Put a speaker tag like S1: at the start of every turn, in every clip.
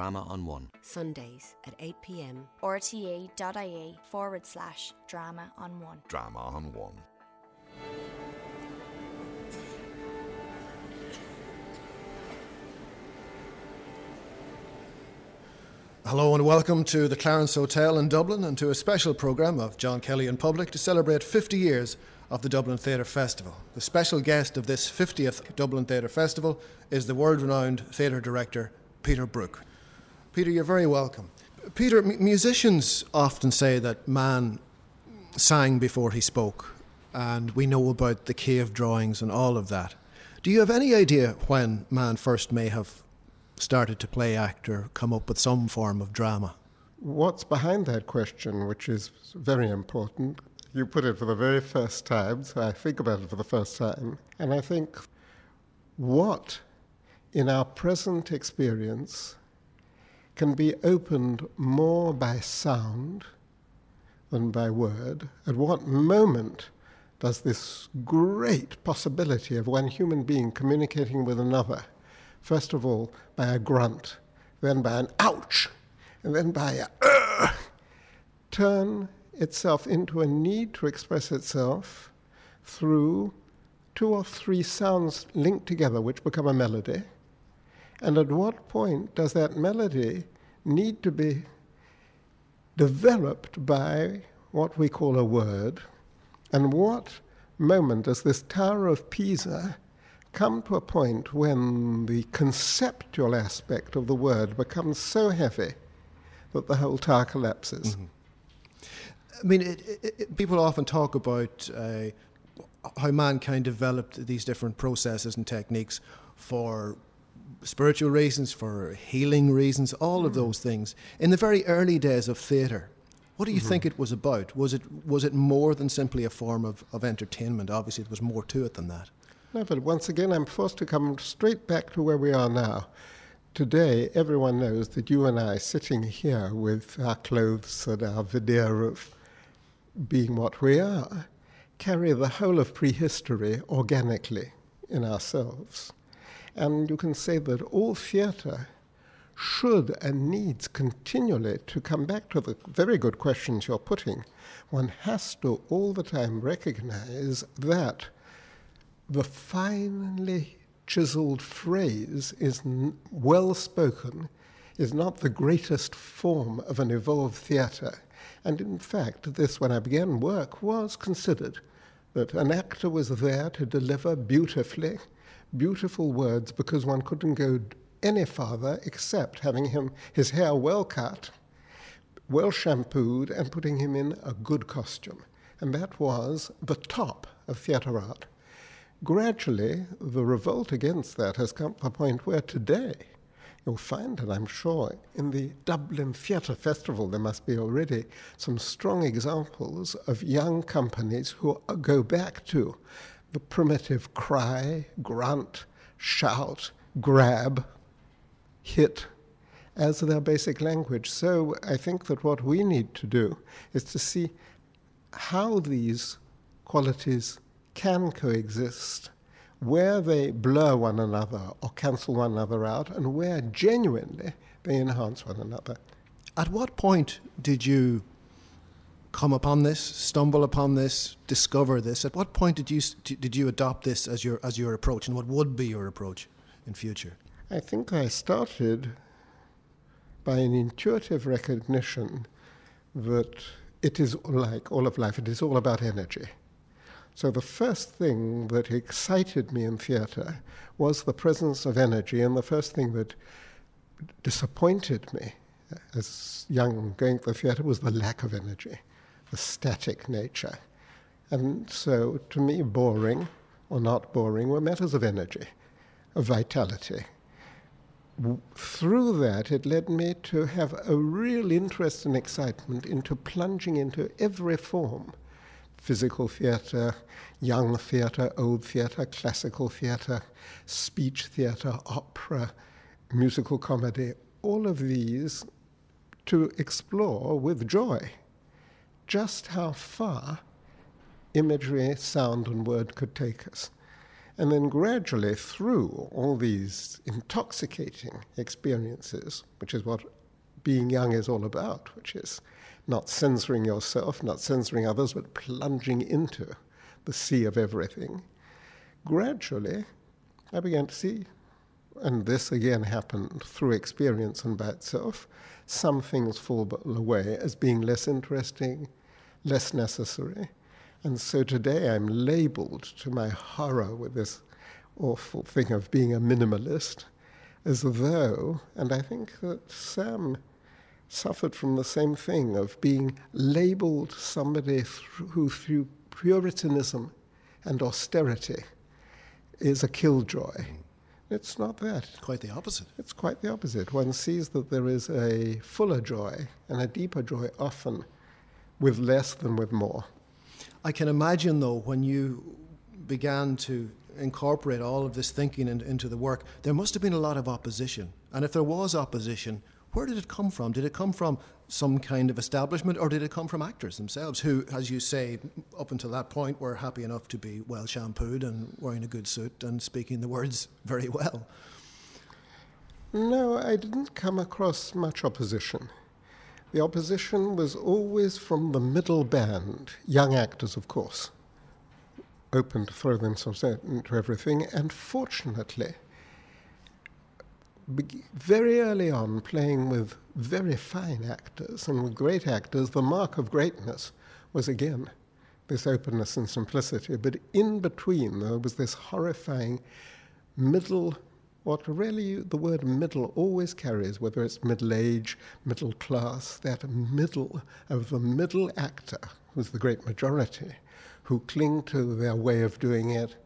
S1: Drama on One.
S2: Sundays at 8 pm.
S3: rte.ie forward slash drama on one.
S4: Drama on One.
S5: Hello and welcome to the Clarence Hotel in Dublin and to a special programme of John Kelly in Public to celebrate 50 years of the Dublin Theatre Festival. The special guest of this 50th Dublin Theatre Festival is the world renowned theatre director Peter Brook. Peter, you're very welcome. Peter, m- musicians often say that man sang before he spoke, and we know about the cave drawings and all of that. Do you have any idea when man first may have started to play act or come up with some form of drama?
S6: What's behind that question, which is very important? You put it for the very first time, so I think about it for the first time. And I think what in our present experience can be opened more by sound than by word? At what moment does this great possibility of one human being communicating with another, first of all by a grunt, then by an ouch, and then by a turn itself into a need to express itself through two or three sounds linked together, which become a melody? And at what point does that melody need to be developed by what we call a word? And what moment does this Tower of Pisa come to a point when the conceptual aspect of the word becomes so heavy that the whole tower collapses?
S5: Mm-hmm. I mean, it, it, people often talk about uh, how mankind developed these different processes and techniques for spiritual reasons, for healing reasons, all of those things. In the very early days of theatre, what do you
S6: Mm-hmm.
S5: think it was about? Was it was it more than simply a form of, of entertainment? Obviously, there was more to it than that.
S6: No, but once again, I'm forced to come straight back to where we are now. Today, everyone knows that you and I, sitting here with our clothes and our veneer of being what we are, carry the whole of prehistory organically in ourselves. And you can say that all theatre should and needs continually to come back to the very good questions you're putting. One has to all the time recognize that the finely chiseled phrase is n- well spoken is not the greatest form of an evolved theatre. And in fact, this, when I began work, was considered that an actor was there to deliver beautifully, beautiful words because one couldn't go any farther except having him his hair well cut, well shampooed, and putting him in a good costume. And that was the top of theatre art. Gradually, the revolt against that has come to a point where today you'll find, and I'm sure in the Dublin Theatre Festival there must be already some strong examples of young companies who go back to the primitive cry, grunt, shout, grab, hit as their basic language. So I think that what we need to do is to see how these qualities can coexist, where they blur one another or cancel one another out, and where genuinely they enhance one another.
S5: At what point did you come upon this, stumble upon this, discover this? At what point did you did you adopt this as your as your approach, and what would be your approach in future?
S6: I think I started by an intuitive recognition that it is like all of life, it is all about energy. So the first thing that excited me in theatre was the presence of energy, and the first thing that disappointed me as young going to the theatre was the lack of energy, the static nature. And so to me, boring or not boring were matters of energy, of vitality. Through that, it led me to have a real interest and excitement into plunging into every form physical theatre, young theatre, old theatre, classical theatre, speech theatre, opera, musical comedy, all of these to explore with joy just how far imagery, sound, and word could take us. And then gradually, through all these intoxicating experiences, which is what being young is all about, which is not censoring yourself, not censoring others, but plunging into the sea of everything, gradually I began to see, and this again happened through experience and by itself, some things fall away as being less interesting, less necessary. And so today I'm labeled to my horror with this awful thing of being a minimalist, as though, and I think that Sam suffered from the same thing of being labeled somebody who, through Puritanism and austerity, is a killjoy. Mm. It's not that.
S5: Quite the opposite.
S6: It's quite the opposite. One sees that there is a fuller joy and a deeper joy often with less than with more.
S5: I can imagine, though, when you began to incorporate all of this thinking in, into the work, there must have been a lot of opposition. And if there was opposition, where did it come from? Did it come from some kind of establishment or did it come from actors themselves who, as you say, up until that point were happy enough to be well shampooed and wearing a good suit and speaking the words very well?
S6: No, I didn't come across much opposition. The opposition was always from the middle band, young actors, of course, open to throw themselves into everything, and fortunately, very early on, playing with very fine actors and with great actors, the mark of greatness was again this openness and simplicity. But in between, there was this horrifying middle, what really the word middle always carries, whether it's middle age, middle class, that middle of the middle actor, who's the great majority, who cling to their way of doing it,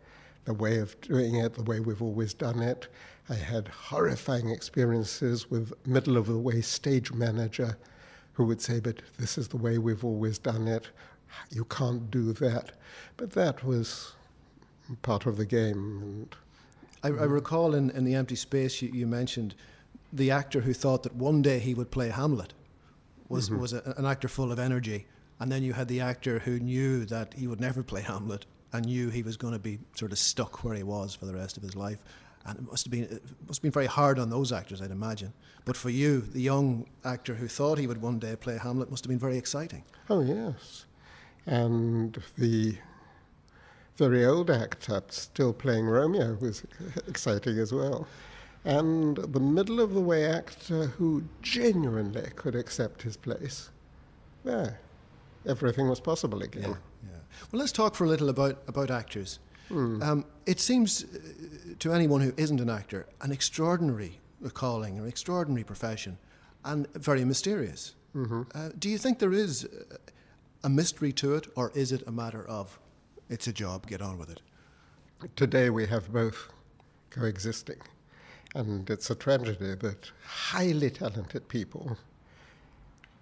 S6: the way of doing it, the way we've always done it. I had horrifying experiences with middle of the way stage manager who would say, But this is the way we've always done it. You can't do that. But that was part of the game. And,
S5: I, I recall in, in The Empty Space you, you, mentioned the actor who thought that one day he would play Hamlet was, mm-hmm. was a, an actor full of energy. And then you had the actor who knew that he would never play Hamlet and knew he was going to be sort of stuck where he was for the rest of his life. And it must have been it must have been very hard on those actors, I'd imagine. But for you, the young actor who thought he would one day play Hamlet, must have been very exciting.
S6: Oh yes, and the very old actor still playing Romeo was exciting as well. And the middle of the way actor who genuinely could accept his place. There, everything was possible again.
S5: Yeah. Well, let's talk for a little about, about actors. Mm. Um, it seems uh, to anyone who isn't an actor an extraordinary calling, an extraordinary profession, and very mysterious. Mm-hmm. Uh, do you think there is a mystery to it, or is it a matter of it's a job, get on with it?
S6: Today we have both coexisting, and it's a tragedy that highly talented people,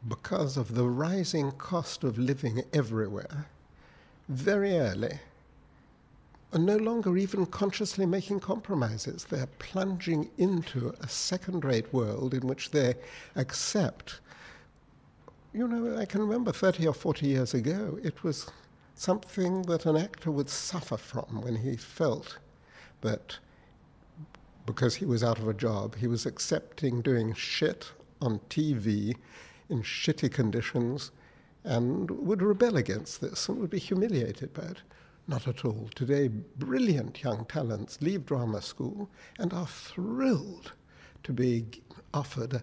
S6: because of the rising cost of living everywhere, very early are no longer even consciously making compromises. They're plunging into a second rate world in which they accept. You know, I can remember 30 or 40 years ago, it was something that an actor would suffer from when he felt that because he was out of a job, he was accepting doing shit on TV in shitty conditions and would rebel against this and would be humiliated by it. Not at all. Today, brilliant young talents leave drama school and are thrilled to be offered a,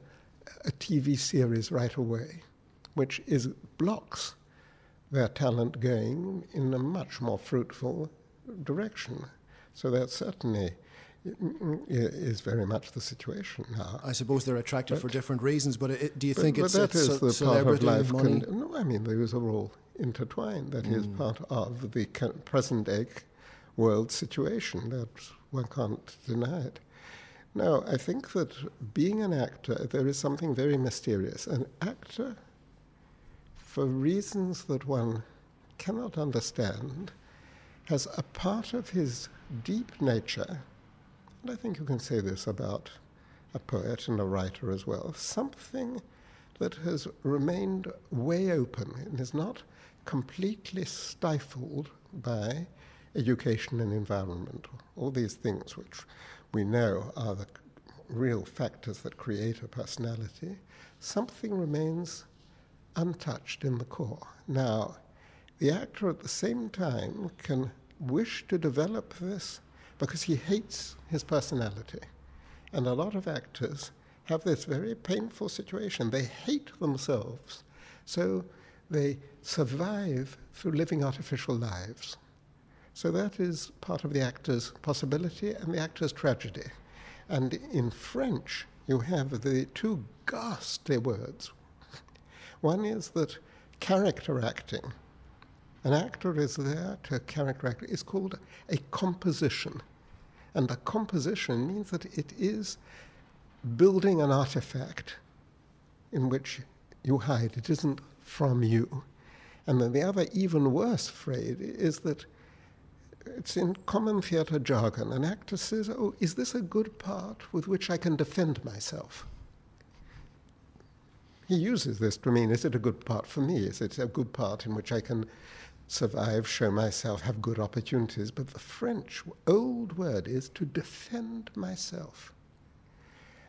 S6: TV series right away, which is blocks their talent going in a much more fruitful direction. So that certainly is very much the situation now.
S5: I suppose they're attractive but, for different reasons, but it, do you
S6: but,
S5: think
S6: but
S5: it's
S6: that is
S5: the
S6: part of life?
S5: Con-
S6: no, I mean those are all intertwined. That mm. is part of the present day world situation. That one can't deny it. Now, I think that being an actor, there is something very mysterious. An actor, for reasons that one cannot understand, has a part of his deep nature and I think you can say this about a poet and a writer as well, something that has remained way open and is not completely stifled by education and environment, all these things which we know are the real factors that create a personality, something remains untouched in the core. Now, the actor at the same time can wish to develop this because he hates his personality. And a lot of actors have this very painful situation. They hate themselves, so they survive through living artificial lives. So that is part of the actor's possibility and the actor's tragedy. And in French, you have the two ghastly words. One is that character acting, an actor is there to character act, is called a composition. And a composition means that it is building an artifact in which you hide. It isn't from you. And then the other, even worse phrase is that it's in common theatre jargon. An actor says, Oh, is this a good part with which I can defend myself? He uses this to mean, is it a good part for me? Is it a good part in which I can survive, show myself, have good opportunities? But the French old word is to defend myself.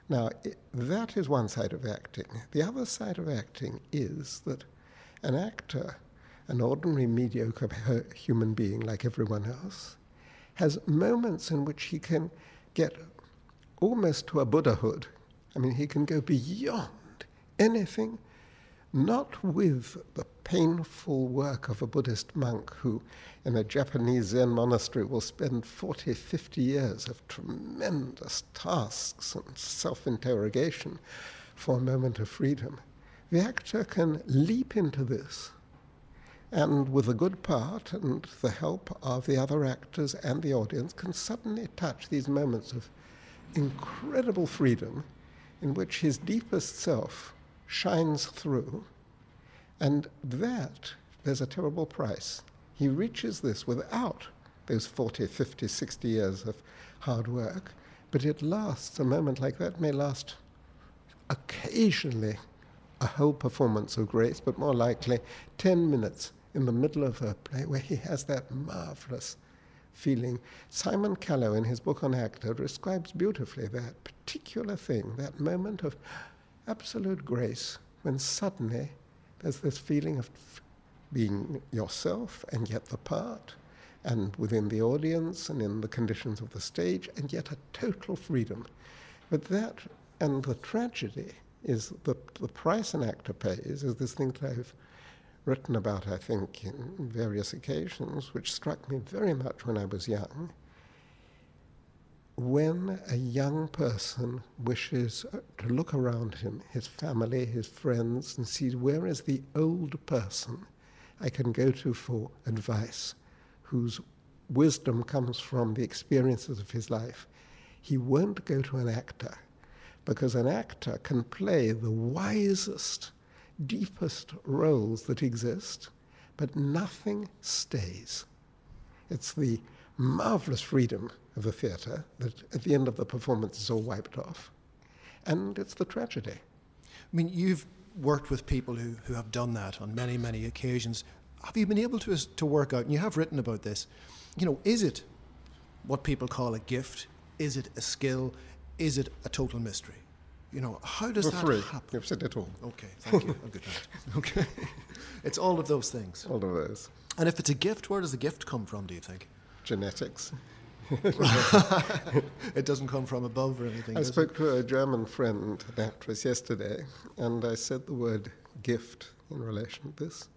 S6: Now, it, that is one side of acting. The other side of acting is that an actor, an ordinary, mediocre human being like everyone else, has moments in which he can get almost to a Buddhahood. I mean, he can go beyond anything not with the painful work of a Buddhist monk who, in a Japanese Zen monastery, will spend 40, 50 years of tremendous tasks and self interrogation for a moment of freedom. The actor can leap into this and, with a good part and the help of the other actors and the audience, can suddenly touch these moments of incredible freedom in which his deepest self shines through. And that, there's a terrible price. He reaches this without those 40, 50, 60 years of hard work, but it lasts, a moment like that may last occasionally a whole performance of grace, but more likely 10 minutes in the middle of a play where he has that marvelous feeling. Simon Callow, in his book on actor, describes beautifully that particular thing, that moment of absolute grace when suddenly there's this feeling of being yourself and yet the part, and within the audience and in the conditions of the stage, and yet a total freedom. But that and the tragedy is the, the price an actor pays is this thing that I've written about, I think, in various occasions, which struck me very much when I was young when a young person wishes to look around him, his family, his friends, and see where is the old person I can go to for advice, whose wisdom comes from the experiences of his life, he won't go to an actor because an actor can play the wisest, deepest roles that exist, but nothing stays. It's the marvelous freedom of the theatre that at the end of the performance is all wiped off. And it's the tragedy.
S5: I mean, you've worked with people who, who have done that on many, many occasions. Have you been able to, to work out, and you have written about this, you know, is it what people call a gift? Is it a skill? Is it a total mystery? You know, how does
S6: For
S5: that
S6: free.
S5: happen?
S6: You've said it all.
S5: Okay, thank you. I'll get that. Okay. It's all of those things.
S6: All of those.
S5: And if it's a gift, where does the gift come from, do you think?
S6: Genetics.
S5: it doesn't come from above or anything.
S6: I spoke
S5: it?
S6: to a German friend, an actress, yesterday, and I said the word gift in relation to this.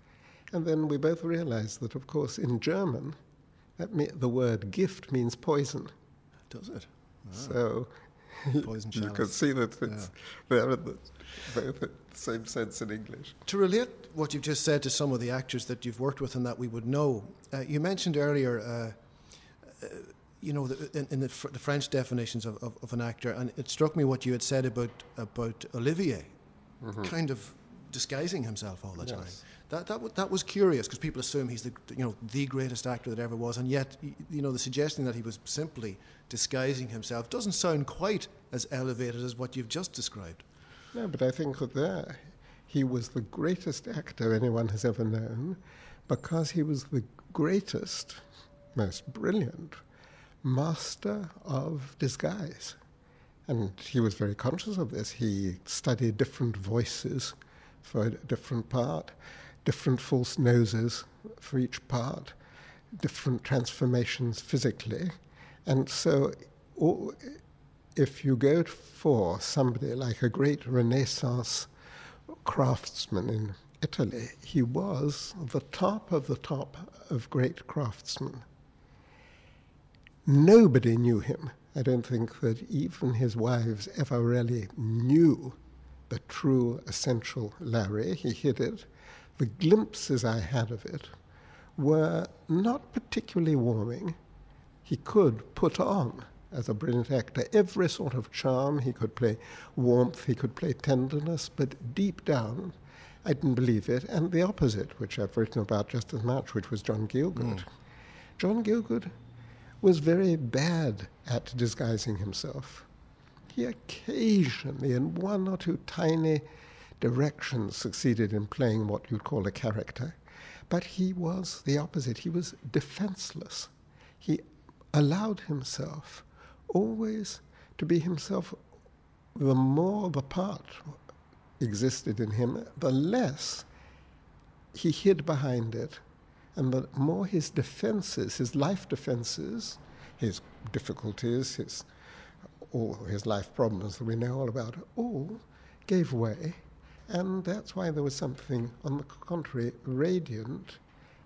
S6: And then we both realized that, of course, in German, that me- the word gift means poison.
S5: Does it?
S6: So
S5: Poison
S6: you can see that it's they're in the, both in the same sense in English.
S5: To relate what you've just said to some of the actors that you've worked with and that we would know, uh, you mentioned earlier, uh, uh, you know, the, in, in the, fr- the French definitions of, of, of an actor, and it struck me what you had said about about Olivier, mm-hmm. kind of disguising himself all the time. That that, w- that was curious because people assume he's the you know the greatest actor that ever was, and yet you know the suggestion that he was simply disguising himself doesn't sound quite as elevated as what you've just described.
S6: No, but I think that there he was the greatest actor anyone has ever known because he was the greatest most brilliant master of disguise. And he was very conscious of this. He studied different voices for a different part, different false noses for each part, different transformations physically. And so, if you go for somebody like a great Renaissance craftsman in Italy, he was the top of the top of great craftsmen. Nobody knew him. I don't think that even his wives ever really knew the true essential Larry. He hid it. The glimpses I had of it were not particularly warming. He could put on, as a brilliant actor, every sort of charm. He could play warmth, he could play tenderness, but deep down, I didn't believe it. And the opposite, which I've written about just as much, which was John Gielgud. Mm. John Gielgud was very bad at disguising himself. He occasionally, in one or two tiny directions, succeeded in playing what you'd call a character, but he was the opposite. He was defenseless. He allowed himself always to be himself. The more the part existed in him, the less he hid behind it and the more his defenses, his life defenses, his difficulties, his all his life problems that we know all about, all gave way. And that's why there was something, on the contrary, radiant.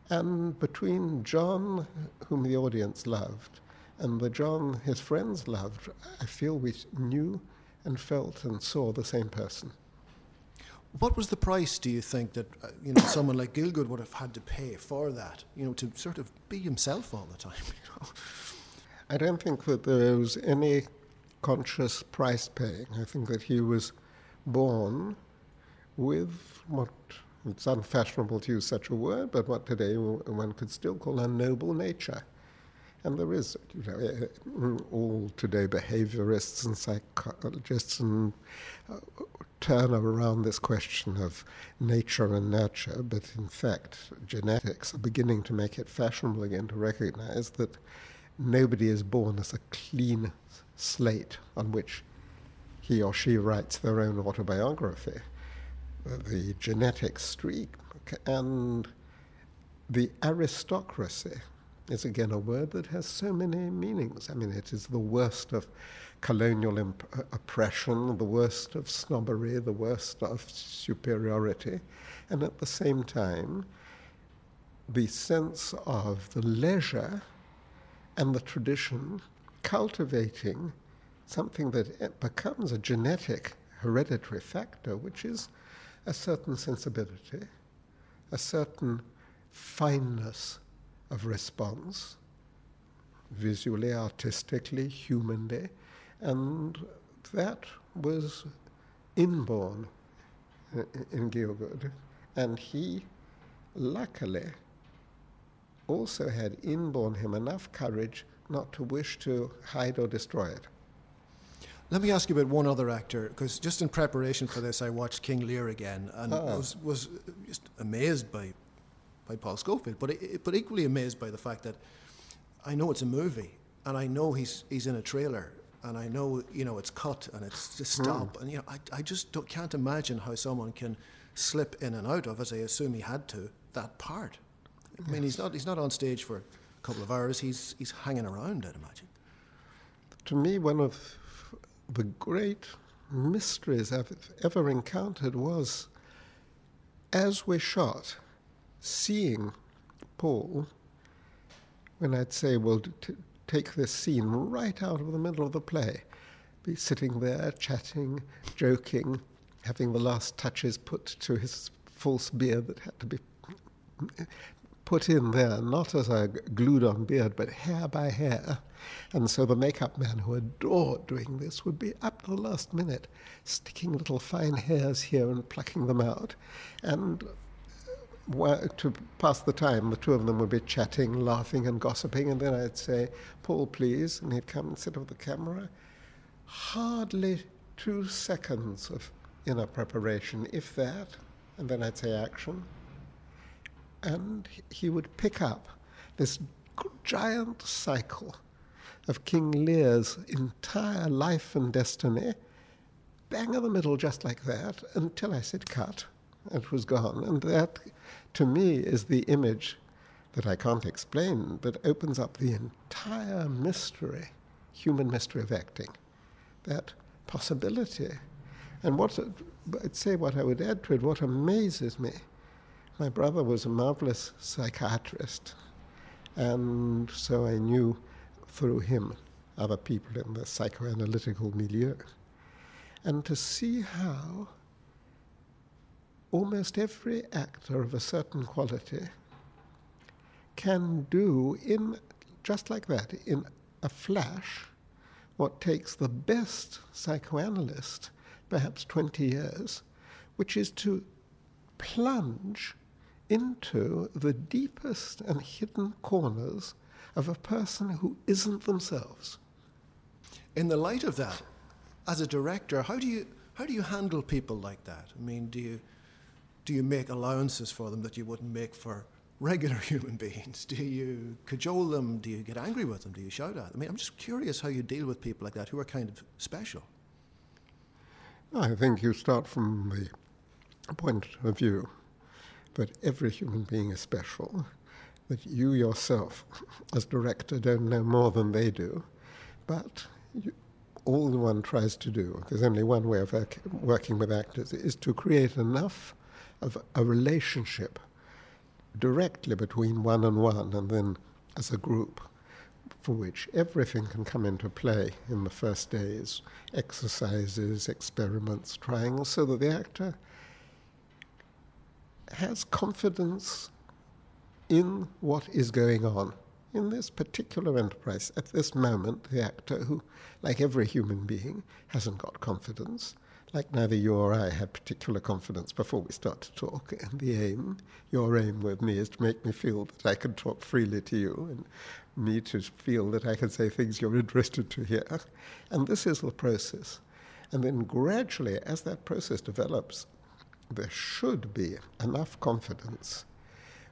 S6: And between John, whom the audience loved, and the John his friends loved, I feel we knew and felt and saw the same person.
S5: What was the price, do you think, that uh, you know someone like Gielgud would have had to pay for that? You know, to sort of be himself all the time. You know?
S6: I don't think that there was any conscious price paying. I think that he was born with what it's unfashionable to use such a word, but what today one could still call a noble nature. And there is, you know, eh, eh, all today behaviorists and psychologists and uh, turn around this question of nature and nurture, but in fact, genetics are beginning to make it fashionable again to recognize that nobody is born as a clean slate on which he or she writes their own autobiography. The genetic streak and the aristocracy is again a word that has so many meanings. I mean, it is the worst of colonial imp- uh, oppression, the worst of snobbery, the worst of superiority, and at the same time, the sense of the leisure and the tradition cultivating something that becomes a genetic hereditary factor, which is a certain sensibility, a certain fineness of response, visually, artistically, humanly, and that was inborn in Gielgud. And he, luckily, also had inborn him enough courage not to wish to hide or destroy it.
S5: Let me ask you about one other actor, because just in preparation for this, I watched King Lear again and ah. was, was just amazed by by Paul Scofield, but but equally amazed by the fact that I know it's a movie and I know he's he's in a trailer and I know you know it's cut and it's just hmm. stop mm. and you know I I just can't imagine how someone can slip in and out of, as I assume he had to, that part. I yes. mean, he's not he's not on stage for a couple of hours. He's he's hanging around. I'd imagine.
S6: To me, one of the great mysteries I've ever encountered was as we shot seeing Paul, when I'd say, well, t- take this scene right out of the middle of the play, be sitting there chatting, joking, having the last touches put to his false beard that had to be put in there, not as a glued on beard, but hair by hair. And so the makeup man who adored doing this would be up to the last minute, sticking little fine hairs here and plucking them out. And to pass the time, the two of them would be chatting, laughing, and gossiping, and then I'd say, Paul, please, and he'd come and sit over the camera. Hardly two seconds of inner preparation, if that, and then I'd say action. And he would pick up this giant cycle of King Lear's entire life and destiny, bang in the middle, just like that, until I said cut. It was gone. And that, to me, is the image that I can't explain, but opens up the entire mystery, human mystery of acting. That possibility. And what, I'd say what I would add to it, what amazes me, my brother was a marvelous psychiatrist, and so I knew through him other people in the psychoanalytical milieu. And to see how almost every actor of a certain quality can do in just like that, in a flash, what takes the best psychoanalyst perhaps 20 years, which is to plunge into the deepest and hidden corners of a person who isn't themselves.
S5: In the light of that, as a director, how do you how do you handle people like that? I mean, do you do you make allowances for them that you wouldn't make for regular human beings? Do you cajole them? Do you get angry with them? Do you shout at them? I mean, I'm just curious how you deal with people like that who are kind of special.
S6: I think you start from the point of view that every human being is special, that you yourself, as director, don't know more than they do, but you, all one tries to do, there's only one way of working with actors, is to create enough of a relationship directly between one and one and then as a group for which everything can come into play in the first days exercises, experiments, trying, so that the actor has confidence in what is going on. In this particular enterprise, at this moment, the actor, who, like every human being, hasn't got confidence, like neither you or I had particular confidence before we start to talk. And the aim, your aim with me, is to make me feel that I can talk freely to you and me to feel that I can say things you're interested to hear. And this is the process. And then gradually, as that process develops, there should be enough confidence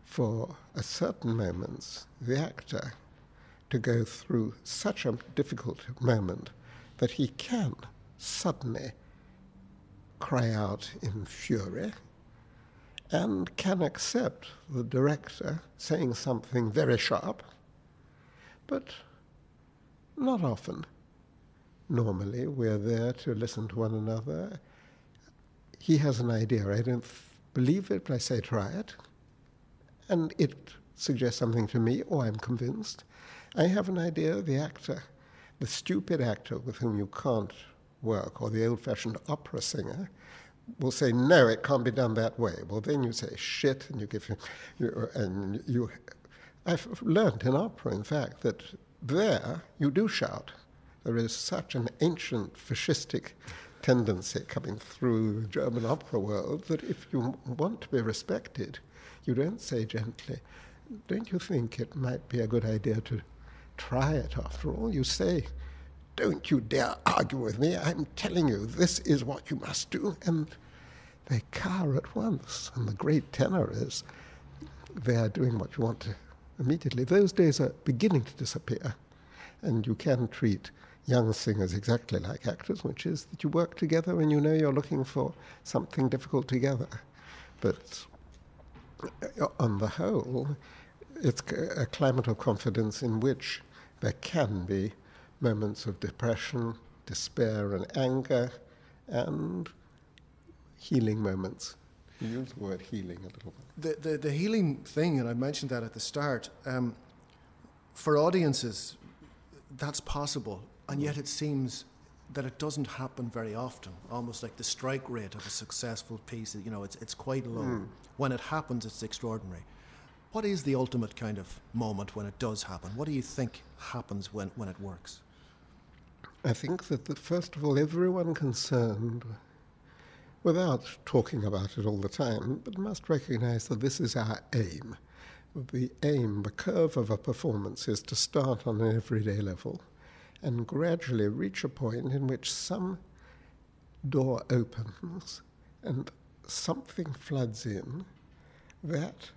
S6: for a certain moments the actor to go through such a difficult moment that he can suddenly cry out in fury and can accept the director saying something very sharp, but not often. Normally, we're there to listen to one another. He has an idea. I don't believe it, but I say try it. And it suggests something to me, or I'm convinced. I have an idea, the actor, the stupid actor with whom you can't work, or the old fashioned opera singer, will say, no, it can't be done that way. Well, then you say, shit, and you give him, you, and you. I've learned in opera, in fact, that there you do shout. There is such an ancient fascistic tendency coming through the German opera world that if you want to be respected, you don't say gently, don't you think it might be a good idea to try it after all? You say, don't you dare argue with me. I'm telling you, this is what you must do. And they cower at once. And the great tenor is they are doing what you want to immediately. Those days are beginning to disappear. And you can treat young singers exactly like actors, which is that you work together and you know you're looking for something difficult together. But uh, on the whole, it's a climate of confidence in which there can be moments of depression, despair, and anger, and healing moments. You use the word healing a little
S5: bit. The, the, the healing thing, and I mentioned that at the start, um, for audiences, that's possible, and yet it seems that it doesn't happen very often. Almost like the strike rate of a successful piece, you know, it's, it's quite low. Mm. When it happens, it's extraordinary. What is the ultimate kind of moment when it does happen? What do you think happens when, when it works?
S6: I think that, first of all, everyone concerned, without talking about it all the time, but must recognize that this is our aim. The aim, the curve of a performance is to start on an everyday level and gradually reach a point in which some door opens and something floods in that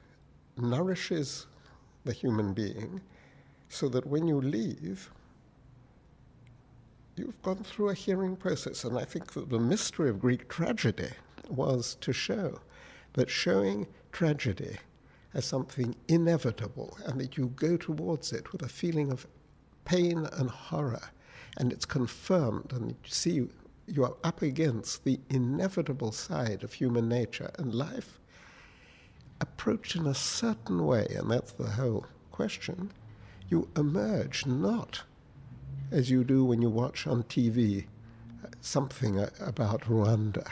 S6: nourishes the human being so that when you leave, you've gone through a hearing process. And I think that the mystery of Greek tragedy was to show that showing tragedy as something inevitable and that you go towards it with a feeling of pain and horror, and it's confirmed, and you see you are up against the inevitable side of human nature and life, approached in a certain way, and that's the whole question, you emerge not as you do when you watch on TV something about Rwanda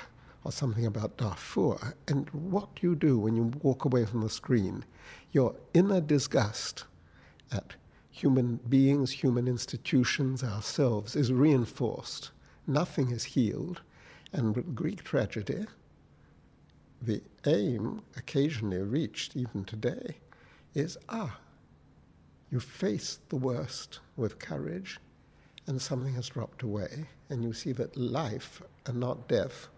S6: or something about Darfur. And what you do when you walk away from the screen, your inner disgust at human beings, human institutions, ourselves is reinforced. Nothing is healed. And with Greek tragedy, the aim, occasionally reached even today, is ah, you face the worst with courage, and something has dropped away, and you see that life and not death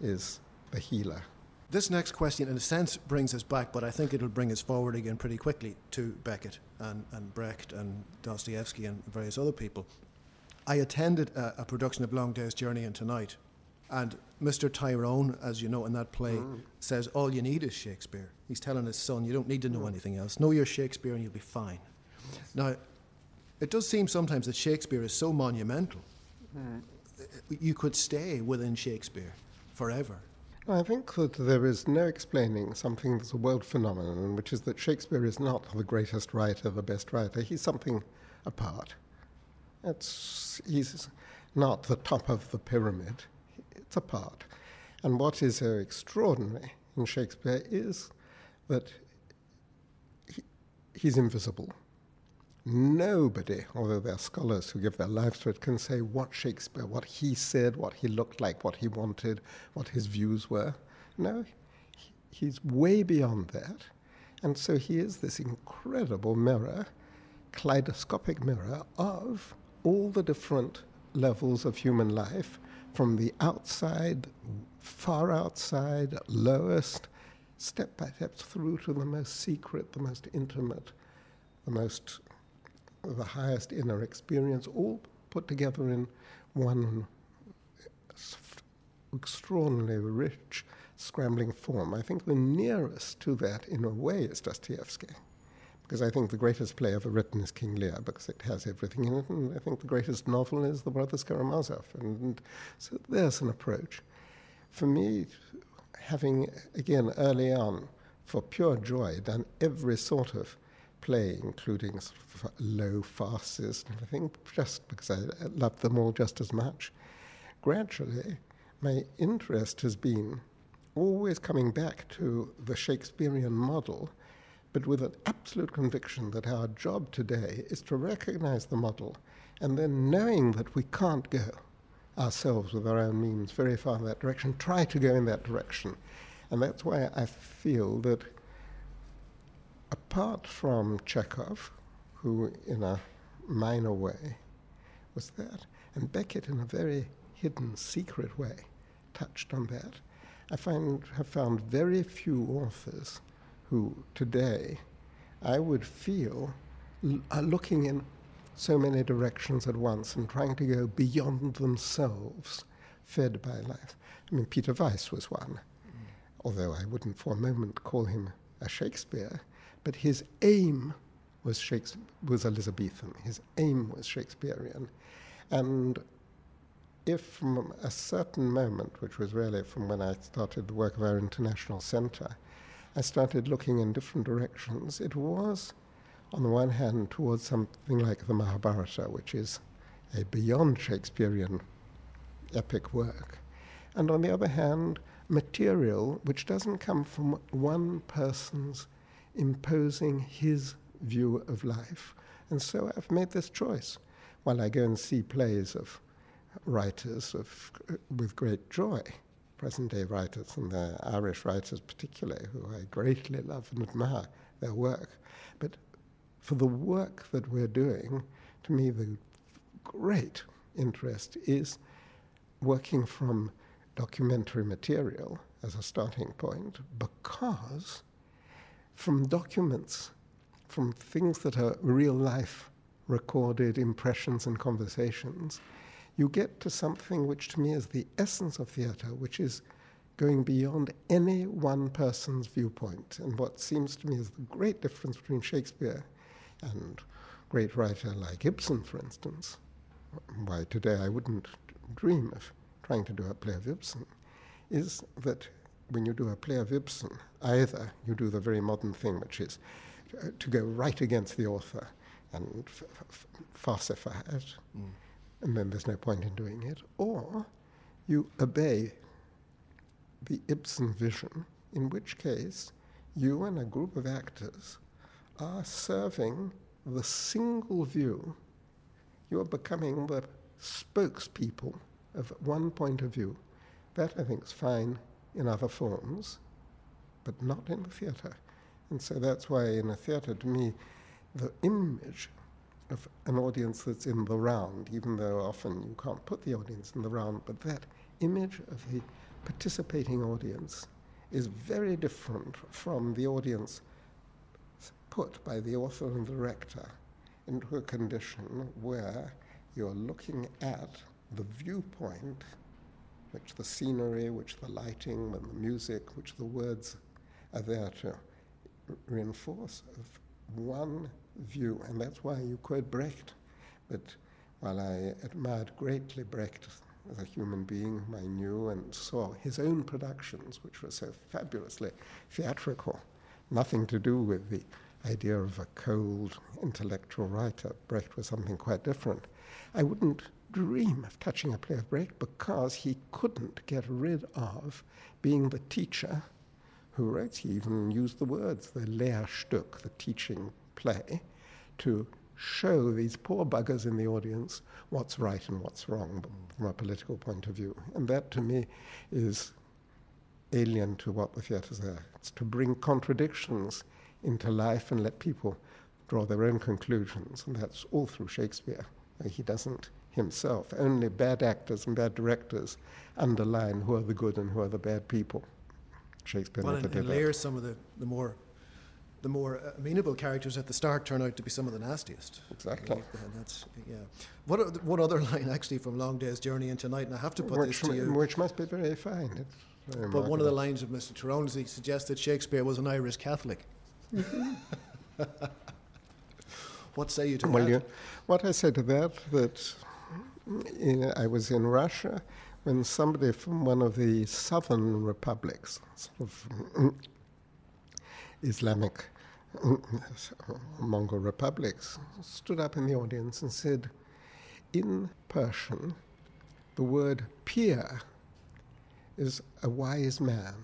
S6: is the healer.
S5: This next question, in a sense, brings us back, but I think it'll bring us forward again pretty quickly to Beckett and, and Brecht and Dostoevsky and various other people. I attended a, a production of Long Day's Journey into Night, and Mr. Tyrone, as you know in that play, mm. says all you need is Shakespeare. He's telling his son, you don't need to know mm. anything else. Know your Shakespeare and you'll be fine. Yes. Now, it does seem sometimes that Shakespeare is so monumental. Mm. You could stay within Shakespeare forever.
S6: I think that there is no explaining something that's a world phenomenon, which is that Shakespeare is not the greatest writer, the best writer. He's something apart. It's, he's not the top of the pyramid, it's apart. And what is so extraordinary in Shakespeare is that he, he's invisible. Nobody, although there are scholars who give their lives to it, can say what Shakespeare, what he said, what he looked like, what he wanted, what his views were. No, he's way beyond that. And so he is this incredible mirror, kaleidoscopic mirror of all the different levels of human life, from the outside, far outside, lowest, step by step through to the most secret, the most intimate, the most the highest inner experience, all put together in one extraordinarily rich, scrambling form. I think the nearest to that, in a way, is Dostoevsky. Because I think the greatest play ever written is King Lear, because it has everything in it, and I think the greatest novel is The Brothers Karamazov. And, and so there's an approach. For me, having, again, early on, for pure joy, done every sort of play, including sort of low farces and everything, just because I love them all just as much. Gradually, my interest has been always coming back to the Shakespearean model, but with an absolute conviction that our job today is to recognize the model and then knowing that we can't go ourselves with our own means very far in that direction, try to go in that direction. And that's why I feel that apart from Chekhov, who in a minor way was that, and Beckett in a very hidden, secret way touched on that, I find, have found very few authors who today I would feel are looking in so many directions at once and trying to go beyond themselves, fed by life. I mean, Peter Weiss was one, mm. although I wouldn't for a moment call him a Shakespeare. But his aim was, Shakespeare, was Elizabethan. His aim was Shakespearean. And if from a certain moment, which was really from when I started the work of our international center, I started looking in different directions, it was, on the one hand, towards something like the Mahabharata, which is a beyond Shakespearean epic work, and on the other hand, material which doesn't come from one person's imposing his view of life. And so I've made this choice. While I go and see plays of writers of, with great joy, present day writers and the Irish writers particularly, who I greatly love and admire their work. But for the work that we're doing, to me, the great interest is working from documentary material as a starting point because from documents, from things that are real life recorded impressions and conversations, you get to something which to me is the essence of theatre, which is going beyond any one person's viewpoint. And what seems to me is the great difference between Shakespeare and great writer like Ibsen, for instance. Why today I wouldn't dream of trying to do a play of Ibsen, is that when you do a play of Ibsen, either you do the very modern thing, which is uh, to go right against the author and f- f- falsify it, mm. and then there's no point in doing it, or you obey the Ibsen vision, in which case you and a group of actors are serving the single view. You are becoming the spokespeople of one point of view. That I think is fine in other forms, but not in the theatre. And so that's why in a theatre, to me, the image of an audience that's in the round, even though often you can't put the audience in the round, but that image of the participating audience is very different from the audience put by the author and the director into a condition where you're looking at the viewpoint, which the scenery, which the lighting, and the music, which the words are there to reinforce of one view. And that's why you quote Brecht. But while I admired greatly Brecht as a human being whom I knew and saw his own productions, which were so fabulously theatrical, nothing to do with the idea of a cold intellectual writer. Brecht was something quite different. I wouldn't dream of touching a play of Brecht because he couldn't get rid of being the teacher who writes. He even used the words, the Lehrstück, the teaching play, to show these poor buggers in the audience what's right and what's wrong from a political point of view. And that to me is alien to what the theatre's there. It's to bring contradictions into life and let people draw their own conclusions. And that's all through Shakespeare. He doesn't himself. Only bad actors and bad directors underline who are the good and who are the bad people. Shakespeare
S5: well,
S6: never
S5: and,
S6: did
S5: and layers some of the, the more the more amenable characters at the start turn out to be some of the nastiest.
S6: Exactly.
S5: And that's yeah. What what other line actually from Long Day's Journey into Night? And I have to put
S6: which,
S5: this to you,
S6: which must be very fine.
S5: Very but one of the lines of Mr. Tyrone is he suggests that Shakespeare was an Irish Catholic. what say you to
S6: well,
S5: that?
S6: You, what I say to that that in, I was in Russia when somebody from one of the southern republics, sort of Islamic Mongol republics, stood up in the audience and said, in Persian, the word peer is a wise man.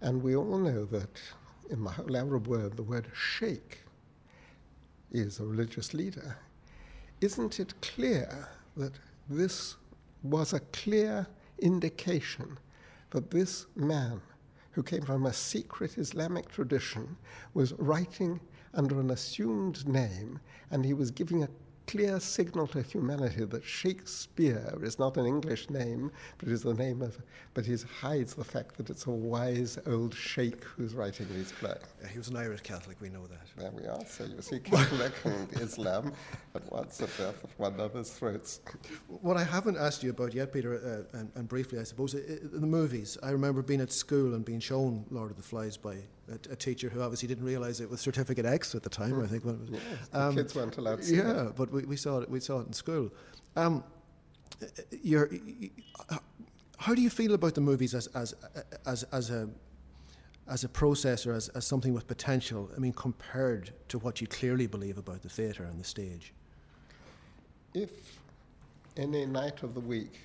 S6: And we all know that in the whole Arab world, the word sheikh is a religious leader. Isn't it clear that this was a clear indication that this man who came from a secret Islamic tradition, was writing under an assumed name, and he was giving a clear signal to humanity that Shakespeare is not an English name, but is the name of, but he hides the fact that it's a wise old sheikh who's writing these plays.
S5: He was an Irish Catholic, we know that.
S6: There we are. So you see Catholic and Islam at once at death at one another's throats.
S5: What I haven't asked you about yet, Peter, uh, and, and, briefly, I suppose, uh, the movies. I remember being at school and being shown Lord of the Flies by a, a, teacher who obviously didn't realise it was certificate X at the time. Mm. I think when it was.
S6: Yes, um, kids weren't allowed to
S5: Yeah, it. but we, we, saw it. We saw it in school. Um, you're, how do you feel about the movies as as as, as a as a process or as, as something with potential, I mean, compared to what you clearly believe about the theatre and the stage?
S6: If any night of the week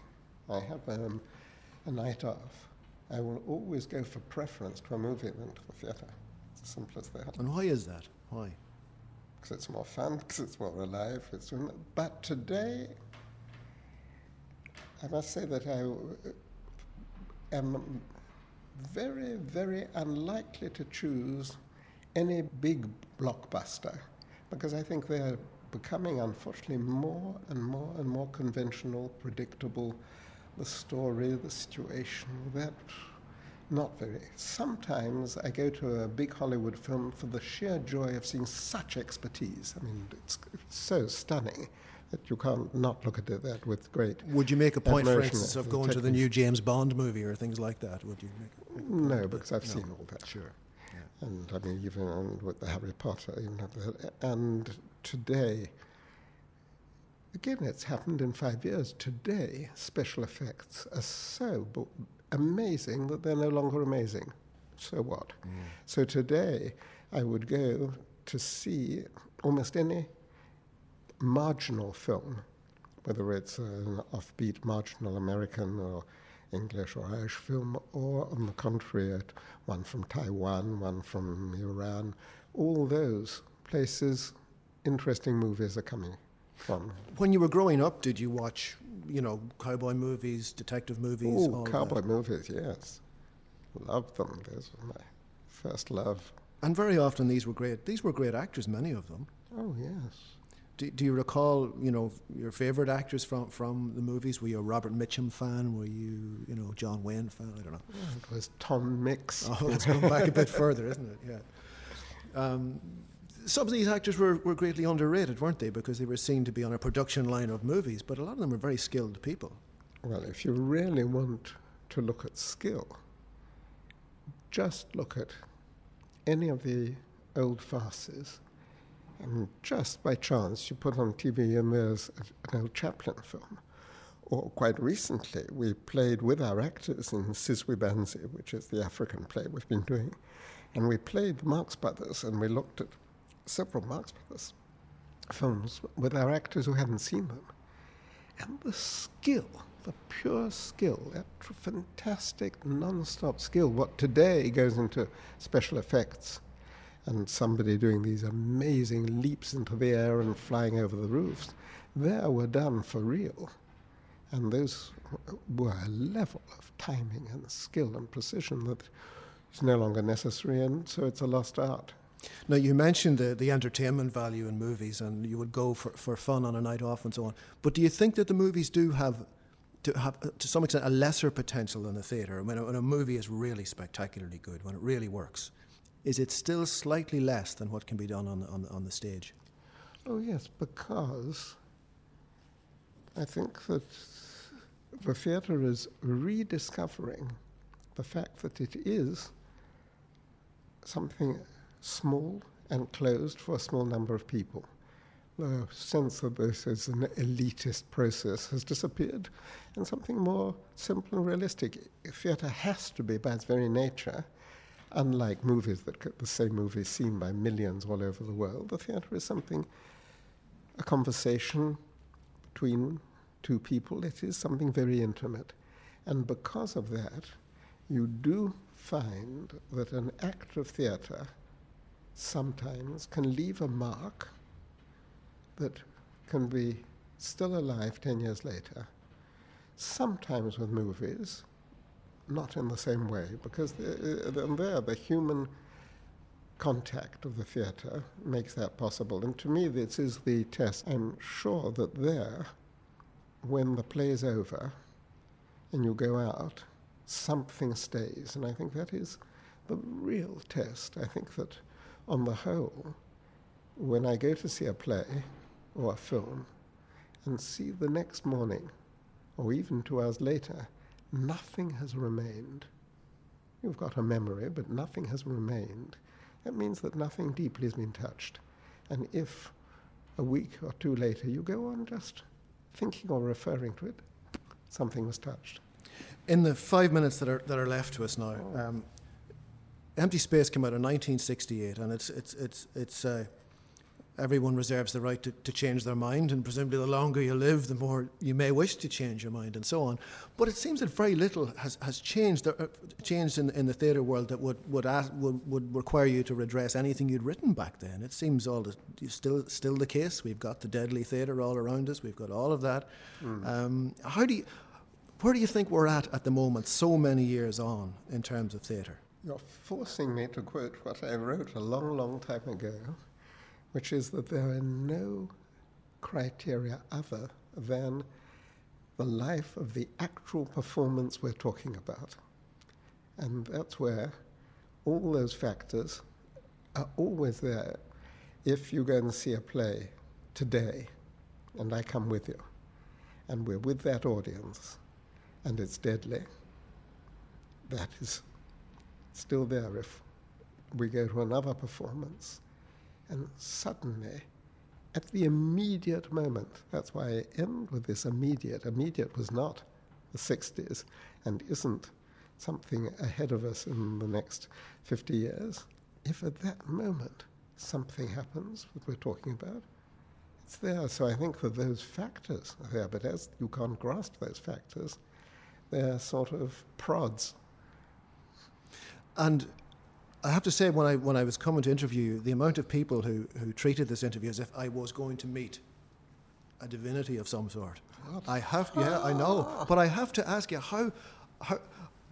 S6: I have um, a night off, I will always go for preference to a movie than to the theatre. It's as simple as that.
S5: And why is that? Why?
S6: Because it's more fun, because it's more alive. It's, but today, I must say that I am very, very unlikely to choose any big blockbuster because I think they're becoming, unfortunately, more and more and more conventional, predictable, the story, the situation, that Not very. Sometimes I go to a big Hollywood film for the sheer joy of seeing such expertise. I mean, it's, it's so stunning that you can't not look at it that with great.
S5: Would you make a point, for instance, of going to the new James Bond movie or things like that? Would you? Make, make
S6: No, because? I've
S5: No.
S6: seen all that.
S5: Sure.
S6: And I mean, even with the Harry Potter, even and today, again, it's happened in five years. Today, special effects are so bo- amazing that they're no longer amazing. So what? Mm. So today, I would go to see almost any marginal film, whether it's an offbeat marginal American or English or Irish film, or on the contrary, one from Taiwan, one from Iran, all those places, interesting movies are coming from.
S5: When you were growing up, did you watch, you know, cowboy movies, detective movies?
S6: Oh, cowboy
S5: that?
S6: movies, yes. Love them. Those were my first love.
S5: And very often these were great. These were great actors, many of them.
S6: Oh, yes.
S5: Do, do you recall, you know, your favorite actors from, from the movies? Were you a Robert Mitchum fan? Were you, you know, John Wayne fan? I don't know.
S6: It was Tom Mix.
S5: Oh, let's go back a bit further, isn't it? Yeah. Um, some of these actors were, were greatly underrated, weren't they? Because they were seen to be on a production line of movies, but a lot of them were very skilled people.
S6: Well, if you really want to look at skill, just look at any of the old farces, and just by chance you put on TV and there's an old Chaplin film. Or quite recently, we played with our actors in Sizwe Banzi, which is the African play we've been doing, and we played the Marx Brothers, and we looked at several Brothers films with our actors who hadn't seen them. And the skill, the pure skill, that fantastic non-stop skill, what today goes into special effects, and somebody doing these amazing leaps into the air and flying over the roofs, there were done for real. And those were a level of timing and skill and precision that is no longer necessary, and so it's a lost art.
S5: Now, you mentioned the, the entertainment value in movies, and you would go for, for fun on a night off and so on. But do you think that the movies do have, to have uh, to some extent, a lesser potential than the theatre? When a, when a movie is really spectacularly good, when it really works, is it still slightly less than what can be done on on the, on the stage?
S6: Oh, yes, because I think that the theatre is rediscovering the fact that it is something small and closed for a small number of people. The sense that this is an elitist process has disappeared, and something more simple and realistic. Theatre has to be, by its very nature, unlike movies that get the same movie seen by millions all over the world. The theatre is something, a conversation between two people. It is something very intimate. And because of that, you do find that an act of theatre sometimes can leave a mark that can be still alive 10 years later. Sometimes with movies, not in the same way, because the, there the human contact of the theatre makes that possible. And to me, this is the test. I'm sure that there, when the play is over and you go out, something stays. And I think that is the real test. I think that on the whole, when I go to see a play or a film and see the next morning or even two hours later, nothing has remained. You've got a memory, but nothing has remained. That means that nothing deeply has been touched. And if a week or two later you go on just thinking or referring to it, something was touched.
S5: In the five minutes that are, that are left to us now, um, Empty Space came out in 1968, and it's, it's, it's, it's, uh, everyone reserves the right to, to change their mind, and presumably the longer you live, the more you may wish to change your mind, and so on. But it seems that very little has, has changed, uh, changed in, in the theatre world that would, would, ask, would, would require you to redress anything you'd written back then. It seems all the, still, still the case. We've got the deadly theatre all around us, we've got all of that. Um, how do you, where do you think we're at at the moment, so many years on, in terms of theatre?
S6: You're forcing me to quote what I wrote a long, long time ago, which is that there are no criteria other than the life of the actual performance we're talking about. And that's where all those factors are always there. If you go and see a play today, and I come with you, and we're with that audience, and it's deadly, that is still there if we go to another performance, and suddenly, at the immediate moment, that's why I end with this immediate. Immediate was not the 60s and isn't something ahead of us in the next 50 years. If at that moment something happens, what we're talking about, it's there. So I think that those factors are there, but as you can't grasp those factors, they're sort of prods.
S5: And I have to say, when I when I was coming to interview you, the amount of people who, who treated this interview as if I was going to meet a divinity of some sort. I have, yeah, I know, but I have to ask you how, how,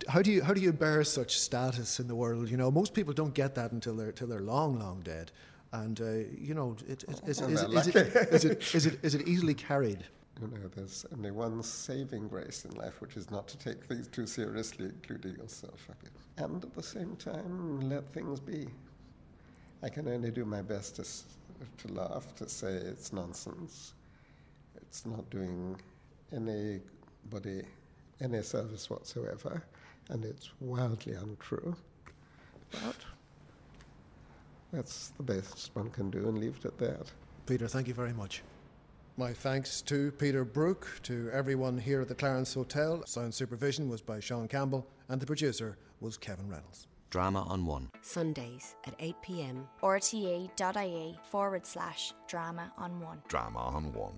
S5: how do you how do you bear such status in the world? You know, most people don't get that until they're until they're long, long dead. And uh, you know, it, it, is, is, is, it, is, it, is it is it easily carried?
S6: You know, there's only one saving grace in life, which is not to take things too seriously, including yourself. And at the same time, let things be. I can only do my best to, to laugh, to say it's nonsense. It's not doing anybody any service whatsoever, and it's wildly untrue. But that's the best one can do, and leave it at that.
S5: Peter, thank you very much. My thanks to Peter Brook, to everyone here at the Clarence Hotel. Sound supervision was by Sean Campbell, and the producer was Kevin Reynolds.
S2: Drama on One. Sundays at 8 pm.
S3: rte.ie forward slash drama on one.
S1: Drama on One.